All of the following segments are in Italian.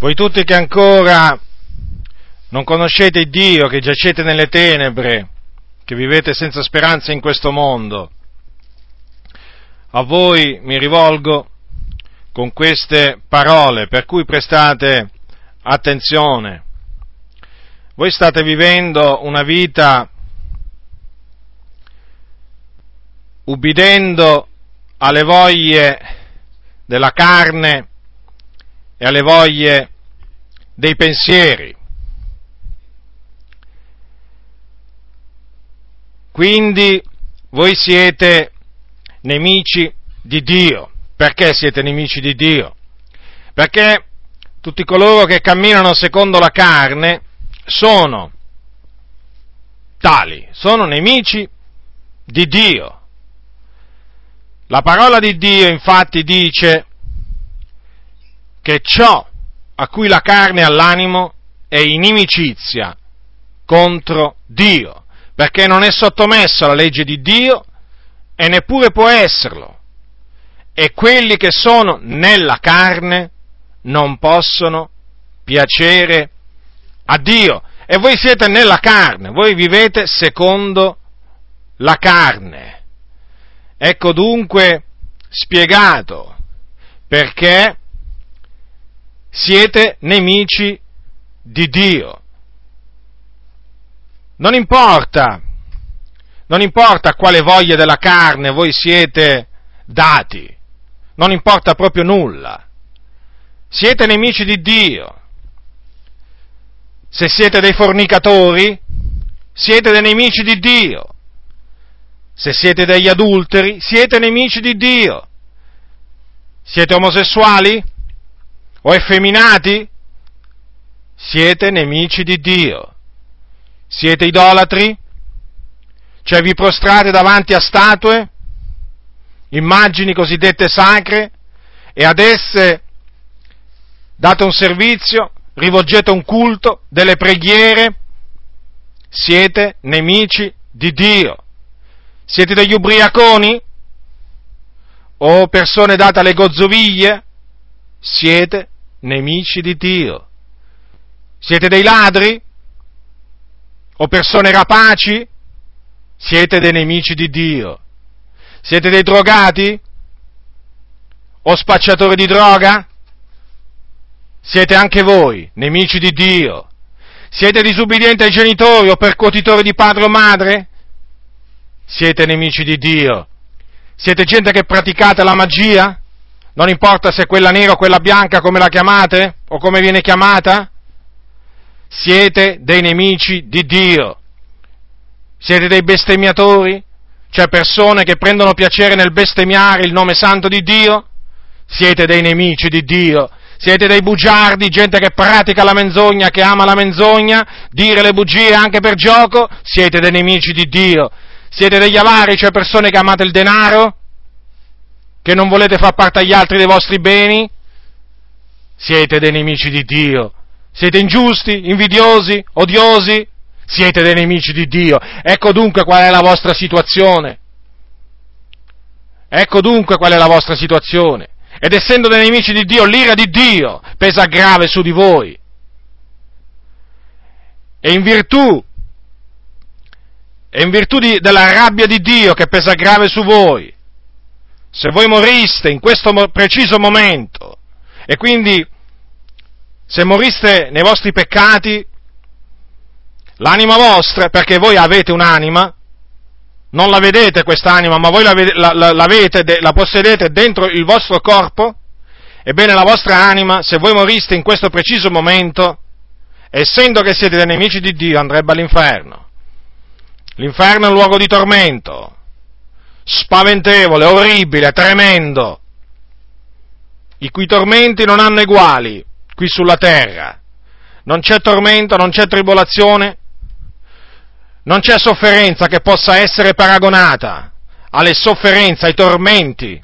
Voi tutti che ancora non conoscete Dio, che giacete nelle tenebre, che vivete senza speranza in questo mondo, a voi mi rivolgo con queste parole, per cui prestate attenzione. Voi state vivendo una vita ubbidendo alle voglie della carne e alle voglie dei pensieri. Quindi voi siete nemici di Dio. Perché siete nemici di Dio? Perché tutti coloro che camminano secondo la carne sono tali, sono nemici di Dio. La parola di Dio infatti dice che ciò a cui la carne ha l'animo è inimicizia contro Dio, perché non è sottomesso alla legge di Dio e neppure può esserlo. E quelli che sono nella carne non possono piacere a Dio. E voi siete nella carne, voi vivete secondo la carne. Ecco dunque spiegato perché siete nemici di Dio. Non importa, non importa quale voglia della carne voi siete dati, non importa proprio nulla. Siete nemici di Dio. Se siete dei fornicatori, siete dei nemici di Dio. Se siete degli adulteri, siete nemici di Dio. Siete omosessuali o effeminati? Siete nemici di Dio. Siete idolatri? Cioè vi prostrate davanti a statue, immagini cosiddette sacre, e ad esse date un servizio, rivolgete un culto, delle preghiere, siete nemici di Dio. Siete degli ubriaconi? O persone date alle gozzoviglie? Siete nemici di Dio. Siete dei ladri? O persone rapaci? Siete dei nemici di Dio. Siete dei drogati? O spacciatori di droga? Siete anche voi nemici di Dio. Siete disubbidienti ai genitori o percuotitori di padre o madre? siete nemici di Dio. Siete gente che praticate la magia? Non importa se è quella nera o quella bianca, come la chiamate o come viene chiamata? Siete dei nemici di Dio. Siete dei bestemmiatori? Cioè persone che prendono piacere nel bestemmiare il nome santo di Dio? Siete dei nemici di Dio. Siete dei bugiardi, gente che pratica la menzogna, che ama la menzogna, dire le bugie anche per gioco? Siete dei nemici di Dio. Siete degli avari, cioè persone che amate il denaro? Che non volete far parte agli altri dei vostri beni? Siete dei nemici di Dio. Siete ingiusti, invidiosi, odiosi? Siete dei nemici di Dio. Ecco dunque qual è la vostra situazione. Ecco dunque qual è la vostra situazione. Ed essendo dei nemici di Dio, l'ira di Dio pesa grave su di voi. E in virtù e in virtù di, della rabbia di Dio che pesa grave su voi, se voi moriste in questo preciso momento, e quindi se moriste nei vostri peccati, l'anima vostra, perché voi avete un'anima, non la vedete quest'anima, ma voi la, la, la, la possedete dentro il vostro corpo, ebbene la vostra anima, se voi moriste in questo preciso momento, essendo che siete dei nemici di Dio, andrebbe all'inferno. L'inferno è un luogo di tormento, spaventevole, orribile, tremendo, i cui tormenti non hanno eguali qui sulla terra. Non c'è tormento, non c'è tribolazione, non c'è sofferenza che possa essere paragonata alle sofferenze, ai tormenti,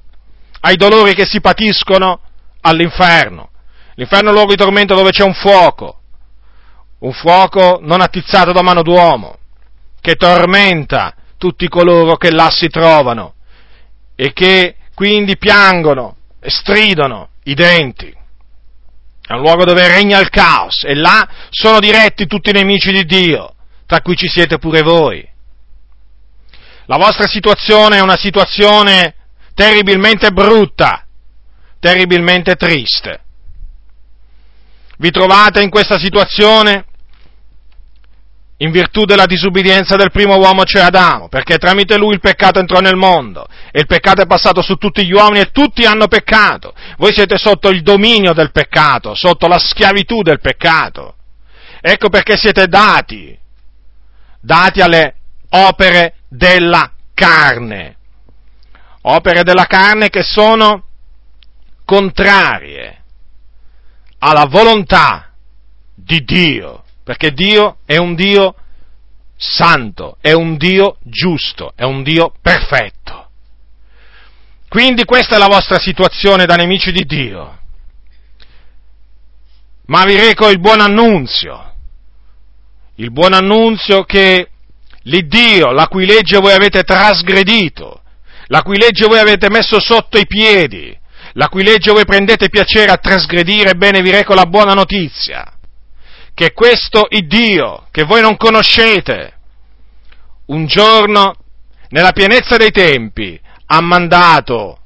ai dolori che si patiscono all'inferno. L'inferno è un luogo di tormento dove c'è un fuoco, un fuoco non attizzato da mano d'uomo, che tormenta tutti coloro che là si trovano e che quindi piangono e stridono i denti. è un luogo dove regna il caos e là sono diretti tutti i nemici di Dio, tra cui ci siete pure voi. La vostra situazione è una situazione terribilmente brutta, terribilmente triste. Vi trovate in questa situazione in virtù della disubbidienza del primo uomo, cioè Adamo, perché tramite lui il peccato entrò nel mondo e il peccato è passato su tutti gli uomini e tutti hanno peccato. Voi siete sotto il dominio del peccato, sotto la schiavitù del peccato. Ecco perché siete dati, dati alle opere della carne, opere della carne che sono contrarie alla volontà di Dio perché Dio è un Dio santo, è un Dio giusto, è un Dio perfetto. Quindi questa è la vostra situazione da nemici di Dio. Ma vi reco il buon annunzio, il buon annunzio che l'Iddio, la cui legge voi avete trasgredito, la cui legge voi avete messo sotto i piedi, la cui legge voi prendete piacere a trasgredire, bene vi reco la buona notizia che questo Dio, che voi non conoscete, un giorno, nella pienezza dei tempi, ha mandato,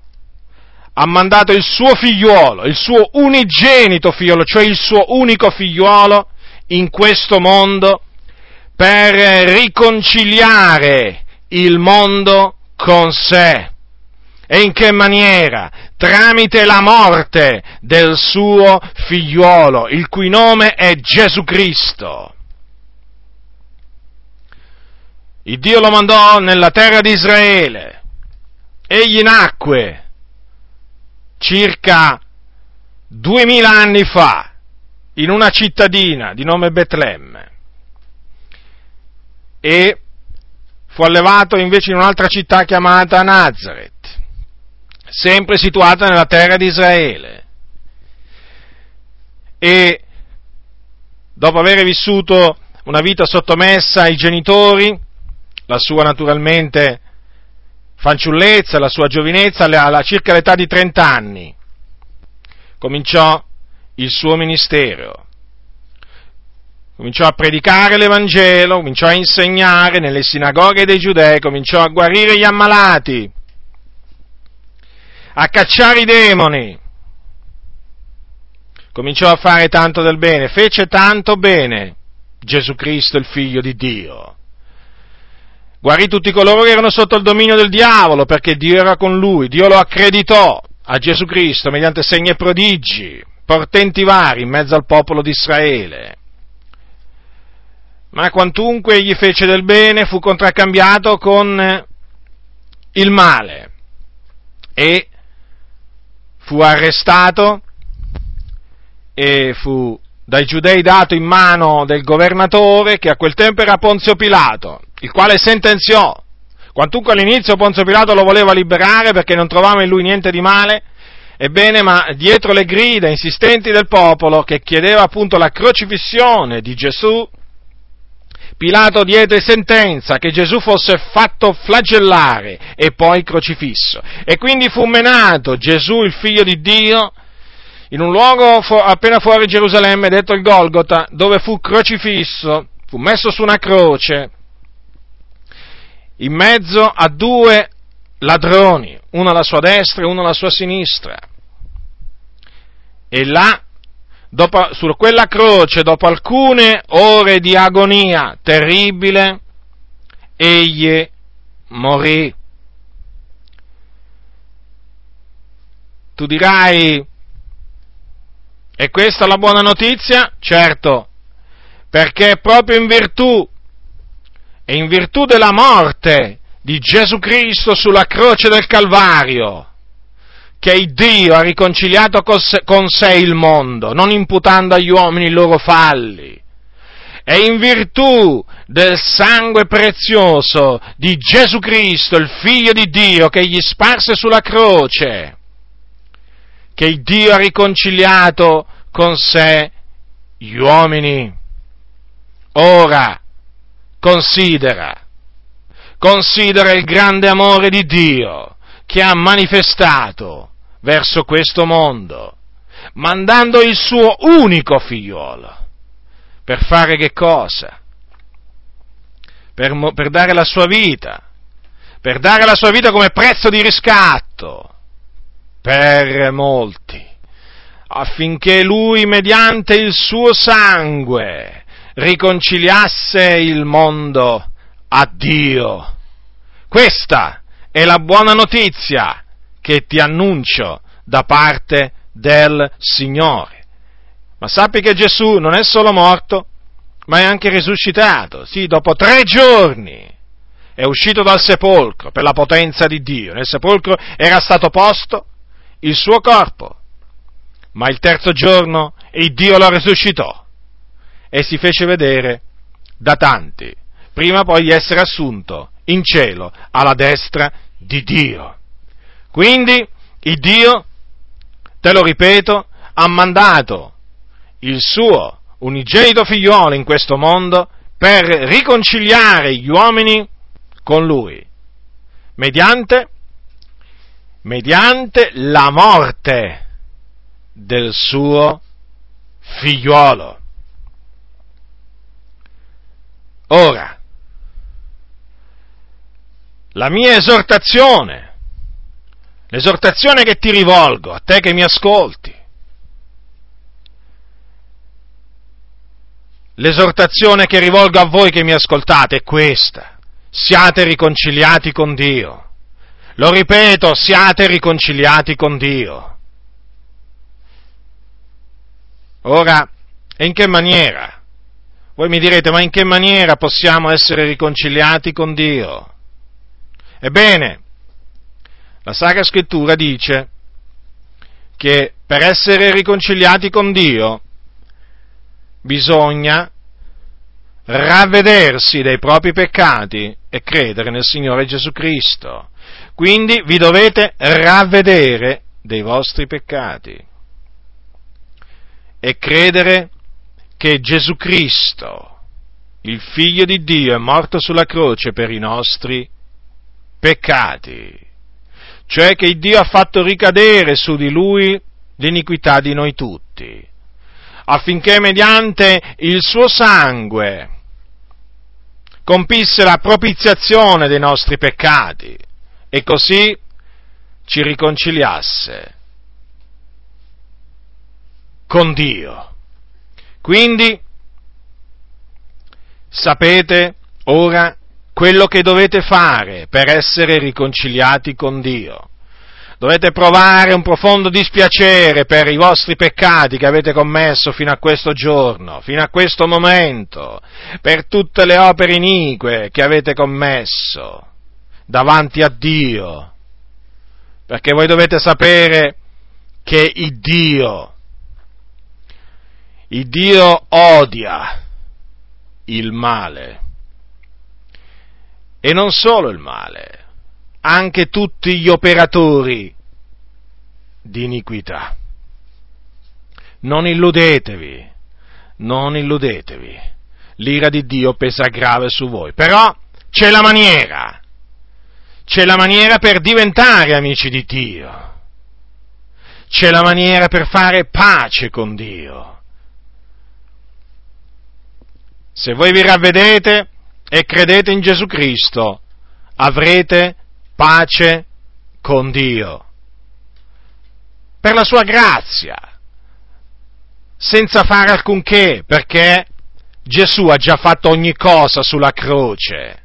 ha mandato il suo figliuolo, il suo unigenito figliuolo, cioè il suo unico figliuolo, in questo mondo, per riconciliare il mondo con sé. E in che maniera? Tramite la morte del suo figliuolo, il cui nome è Gesù Cristo. Il Dio lo mandò nella terra di Israele. Egli nacque circa duemila anni fa in una cittadina di nome Betlemme e fu allevato invece in un'altra città chiamata Nazareth sempre situata nella terra di Israele. E dopo aver vissuto una vita sottomessa ai genitori, la sua naturalmente fanciullezza, la sua giovinezza, alla circa l'età di 30 anni, cominciò il suo ministero. Cominciò a predicare l'Evangelo, cominciò a insegnare nelle sinagoghe dei giudei, cominciò a guarire gli ammalati, a cacciare i demoni. Cominciò a fare tanto del bene, fece tanto bene Gesù Cristo, il figlio di Dio. Guarì tutti coloro che erano sotto il dominio del diavolo, perché Dio era con lui, Dio lo accreditò a Gesù Cristo mediante segni e prodigi, portenti vari in mezzo al popolo di Israele. Ma quantunque egli fece del bene, fu contraccambiato con il male e fu arrestato e fu dai giudei dato in mano del governatore che a quel tempo era Ponzio Pilato, il quale sentenziò, quantunque all'inizio Ponzio Pilato lo voleva liberare perché non trovava in lui niente di male, ebbene ma dietro le grida insistenti del popolo che chiedeva appunto la crocifissione di Gesù, Pilato diede sentenza che Gesù fosse fatto flagellare e poi crocifisso. E quindi fu menato Gesù, il figlio di Dio, in un luogo appena fuori Gerusalemme, detto il Golgota, dove fu crocifisso, fu messo su una croce, in mezzo a due ladroni, uno alla sua destra e uno alla sua sinistra. E là dopo, su quella croce, dopo alcune ore di agonia terribile, egli morì. Tu dirai, è questa la buona notizia? Certo, perché proprio in virtù, e in virtù della morte di Gesù Cristo sulla croce del Calvario, che Dio ha riconciliato con sé il mondo, non imputando agli uomini i loro falli. È in virtù del sangue prezioso di Gesù Cristo, il Figlio di Dio, che gli sparse sulla croce, che Dio ha riconciliato con sé gli uomini. Ora, considera, considera il grande amore di Dio che ha manifestato verso questo mondo, mandando il suo unico figliolo. Per fare che cosa? Per, per dare la sua vita, per dare la sua vita come prezzo di riscatto per molti, affinché lui mediante il suo sangue riconciliasse il mondo a Dio. Questa è la buona notizia che ti annuncio da parte del Signore. Ma sappi che Gesù non è solo morto, ma è anche risuscitato. Sì, dopo tre giorni è uscito dal sepolcro per la potenza di Dio. Nel sepolcro era stato posto il suo corpo, ma il terzo giorno il Dio lo risuscitò e si fece vedere da tanti, prima poi di essere assunto in cielo alla destra di Dio. Quindi il Dio, te lo ripeto, ha mandato il suo unigenito figliuolo in questo mondo per riconciliare gli uomini con lui, mediante, mediante la morte del suo figliuolo. Ora, la mia esortazione, l'esortazione che ti rivolgo a te che mi ascolti, l'esortazione che rivolgo a voi che mi ascoltate è questa. Siate riconciliati con Dio. Lo ripeto, siate riconciliati con Dio. Ora, e in che maniera? Voi mi direte, ma in che maniera possiamo essere riconciliati con Dio? Ebbene, la Sacra Scrittura dice che per essere riconciliati con Dio bisogna ravvedersi dei propri peccati e credere nel Signore Gesù Cristo. Quindi vi dovete ravvedere dei vostri peccati e credere che Gesù Cristo, il Figlio di Dio, è morto sulla croce per i nostri peccati, cioè che Dio ha fatto ricadere su di Lui l'iniquità di noi tutti affinché mediante il suo sangue compisse la propiziazione dei nostri peccati e così ci riconciliasse con Dio. Quindi sapete ora quello che dovete fare per essere riconciliati con Dio. Dovete provare un profondo dispiacere per i vostri peccati che avete commesso fino a questo giorno, fino a questo momento, per tutte le opere inique che avete commesso davanti a Dio, perché voi dovete sapere che il Dio, il Dio odia il male, e non solo il male, anche tutti gli operatori di iniquità. Non illudetevi, non illudetevi, l'ira di Dio pesa grave su voi, però c'è la maniera, c'è la maniera per diventare amici di Dio, c'è la maniera per fare pace con Dio. Se voi vi ravvedete e credete in Gesù Cristo, avrete pace con Dio. Per la sua grazia, senza fare alcunché, perché Gesù ha già fatto ogni cosa sulla croce.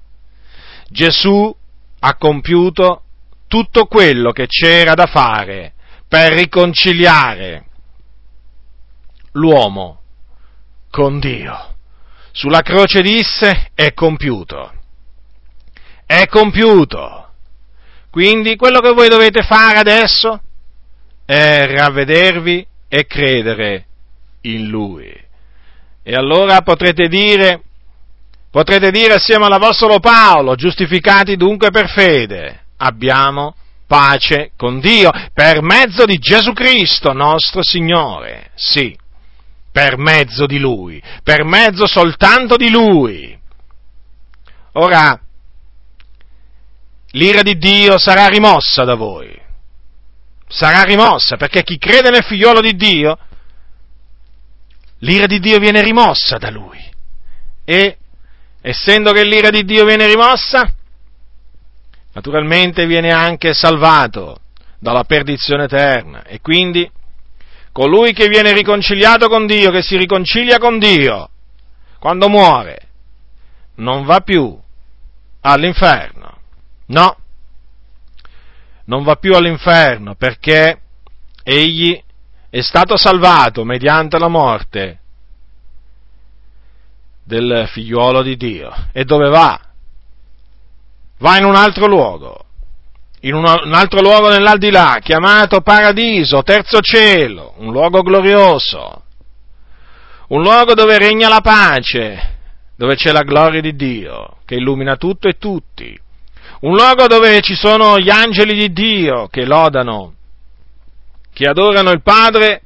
Gesù ha compiuto tutto quello che c'era da fare per riconciliare l'uomo con Dio. Sulla croce disse è compiuto. È compiuto. Quindi quello che voi dovete fare adesso è ravvedervi e credere in Lui. E allora potrete dire, potrete dire assieme all'Apostolo Paolo, giustificati dunque per fede, abbiamo pace con Dio per mezzo di Gesù Cristo nostro Signore. Sì, per mezzo di Lui, per mezzo soltanto di Lui. Ora, l'ira di Dio sarà rimossa da voi. sarà rimossa, perché chi crede nel figliolo di Dio, l'ira di Dio viene rimossa da lui. E essendo che l'ira di Dio viene rimossa, naturalmente viene anche salvato dalla perdizione eterna. E quindi colui che viene riconciliato con Dio, che si riconcilia con Dio, quando muore, non va più all'inferno. No, non va più all'inferno perché egli è stato salvato mediante la morte del figliuolo di Dio. E dove va? Va in un altro luogo, in un altro luogo nell'aldilà, chiamato paradiso, terzo cielo, un luogo glorioso, un luogo dove regna la pace, dove c'è la gloria di Dio, che illumina tutto e tutti, un luogo dove ci sono gli angeli di Dio che lodano, che adorano il Padre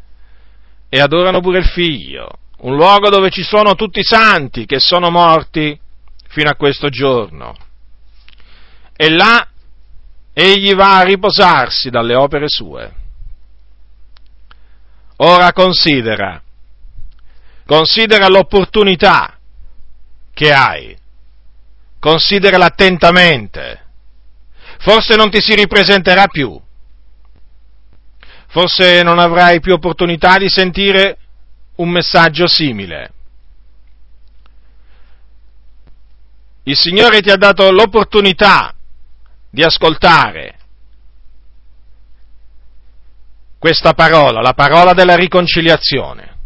e adorano pure il Figlio, un luogo dove ci sono tutti i santi che sono morti fino a questo giorno. E là egli va a riposarsi dalle opere sue. Ora considera, considera l'opportunità che hai. Considerala attentamente. Forse non ti si ripresenterà più. Forse non avrai più opportunità di sentire un messaggio simile. Il Signore ti ha dato l'opportunità di ascoltare questa parola, la parola della riconciliazione.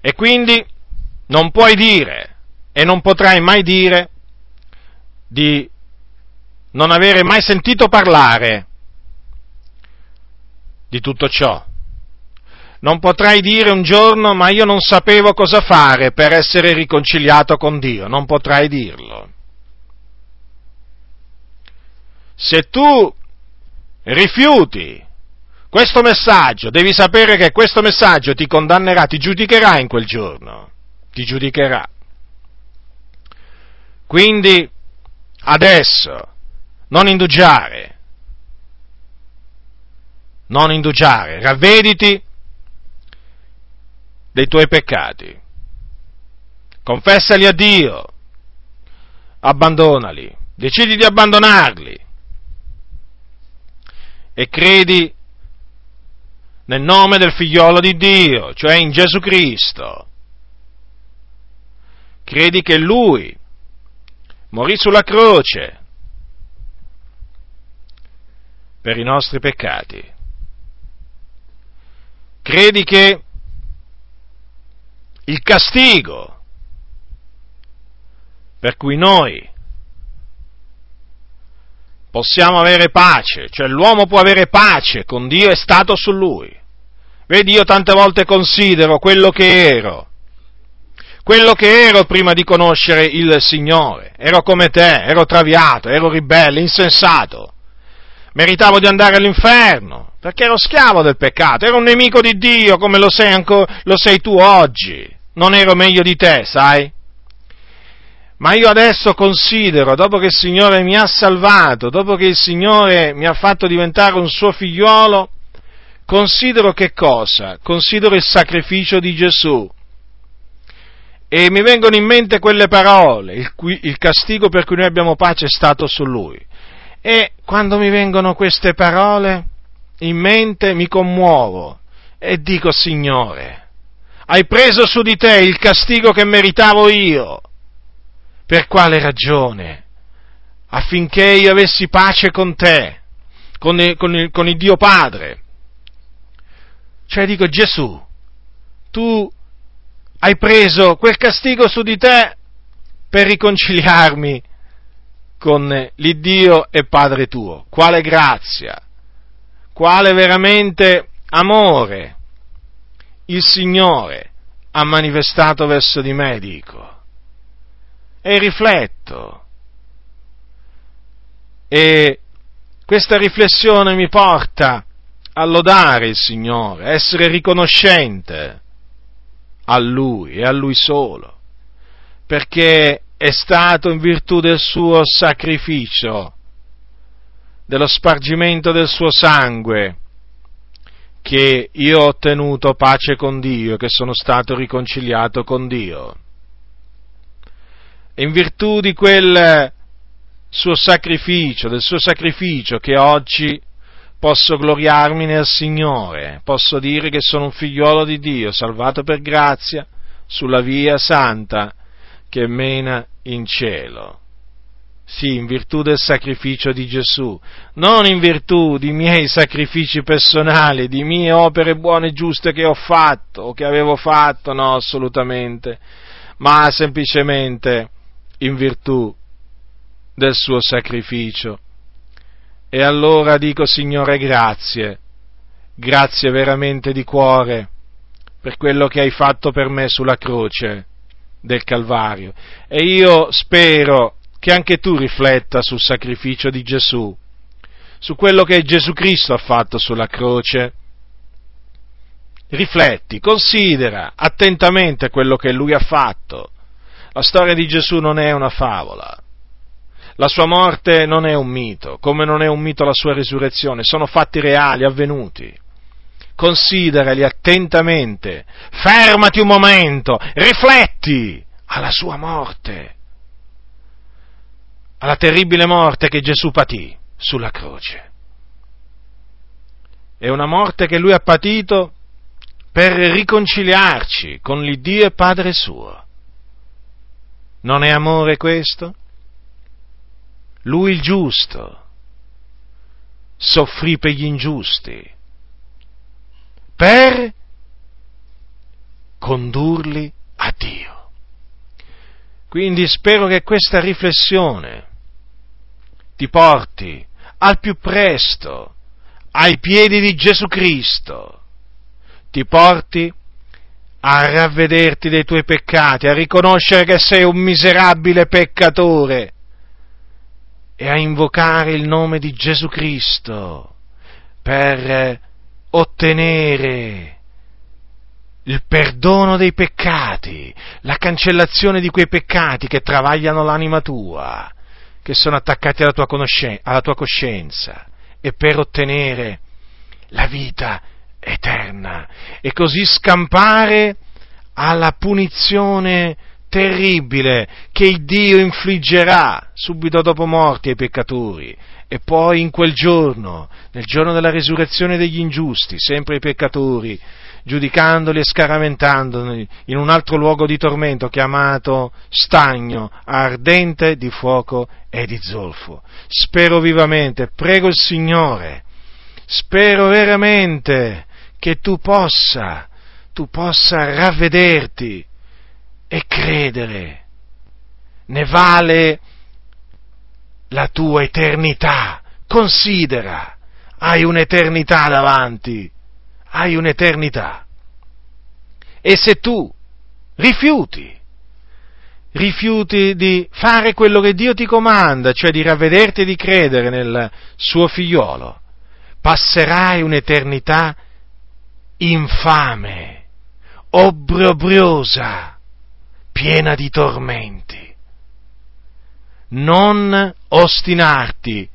E quindi non puoi dire e non potrai mai dire di non avere mai sentito parlare di tutto ciò. Non potrai dire un giorno ma io non sapevo cosa fare per essere riconciliato con Dio, non potrai dirlo. Se tu rifiuti questo messaggio, devi sapere che questo messaggio ti condannerà, ti giudicherà in quel giorno. Ti giudicherà. Quindi adesso non indugiare, non indugiare, ravvediti dei tuoi peccati, confessali a Dio, abbandonali, decidi di abbandonarli e credi nel nome del figliolo di Dio, cioè in Gesù Cristo credi che Lui morì sulla croce per i nostri peccati. Credi che il castigo per cui noi possiamo avere pace, cioè l'uomo può avere pace con Dio è stato su lui. Vedi, io tante volte considero quello che ero quello che ero prima di conoscere il Signore. Ero come te, ero traviato, ero ribelle, insensato. Meritavo di andare all'inferno, perché ero schiavo del peccato, ero un nemico di Dio come lo sei, anco, lo sei tu oggi. Non ero meglio di te, sai? Ma io adesso considero, dopo che il Signore mi ha salvato, dopo che il Signore mi ha fatto diventare un suo figliolo, considero che cosa? Considero il sacrificio di Gesù e mi vengono in mente quelle parole, il, cui, il castigo per cui noi abbiamo pace è stato su lui. E quando mi vengono queste parole in mente mi commuovo e dico Signore, hai preso su di te il castigo che meritavo io. Per quale ragione? Affinché io avessi pace con te, con il, con il, con il Dio Padre. Cioè dico Gesù, tu hai preso quel castigo su di te per riconciliarmi con l'Iddio e Padre tuo. Quale grazia, quale veramente amore il Signore ha manifestato verso di me, dico. E rifletto. E questa riflessione mi porta a lodare il Signore, a essere riconoscente a Lui e a Lui solo, perché è stato in virtù del suo sacrificio dello spargimento del suo sangue, che io ho ottenuto pace con Dio, che sono stato riconciliato con Dio. E in virtù di quel suo sacrificio, del suo sacrificio che oggi posso gloriarmi nel Signore, posso dire che sono un figliuolo di Dio, salvato per grazia, sulla via santa che mena in cielo. Sì, in virtù del sacrificio di Gesù, non in virtù di miei sacrifici personali, di mie opere buone e giuste che ho fatto o che avevo fatto, no, assolutamente, ma semplicemente in virtù del suo sacrificio. E allora dico, Signore, grazie, grazie veramente di cuore per quello che hai fatto per me sulla croce del Calvario. E io spero che anche tu rifletta sul sacrificio di Gesù, su quello che Gesù Cristo ha fatto sulla croce. Rifletti, considera attentamente quello che lui ha fatto. La storia di Gesù non è una favola. La sua morte non è un mito, come non è un mito la sua risurrezione, sono fatti reali, avvenuti. Considerali attentamente, fermati un momento, rifletti alla sua morte alla terribile morte che Gesù patì sulla croce. È una morte che lui ha patito per riconciliarci con l'Iddio e Padre suo. Non è amore questo? Lui il giusto soffrì per gli ingiusti per condurli a Dio. Quindi spero che questa riflessione ti porti al più presto ai piedi di Gesù Cristo, ti porti a ravvederti dei tuoi peccati, a riconoscere che sei un miserabile peccatore e a invocare il nome di Gesù Cristo per ottenere il perdono dei peccati, la cancellazione di quei peccati che travagliano l'anima tua che sono attaccati alla tua, alla tua coscienza e per ottenere la vita eterna e così scampare alla punizione terribile che il Dio infliggerà subito dopo morti ai peccatori e poi in quel giorno, nel giorno della risurrezione degli ingiusti, sempre i peccatori, giudicandoli e scaramentandoli in un altro luogo di tormento chiamato stagno, ardente di fuoco e di zolfo. Spero vivamente, prego il Signore, spero veramente che tu possa, tu possa ravvederti e credere. Ne vale la tua eternità. Considera, hai un'eternità davanti hai un'eternità. E se tu rifiuti, rifiuti di fare quello che Dio ti comanda, cioè di ravvederti e di credere nel suo figliolo, passerai un'eternità infame, obbrobriosa, piena di tormenti. Non ostinarti,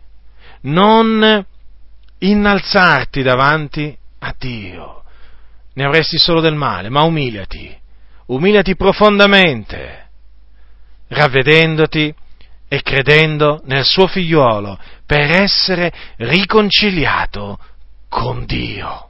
non innalzarti davanti a Dio, ne avresti solo del male, ma umiliati, umiliati profondamente, ravvedendoti e credendo nel suo figliuolo per essere riconciliato con Dio.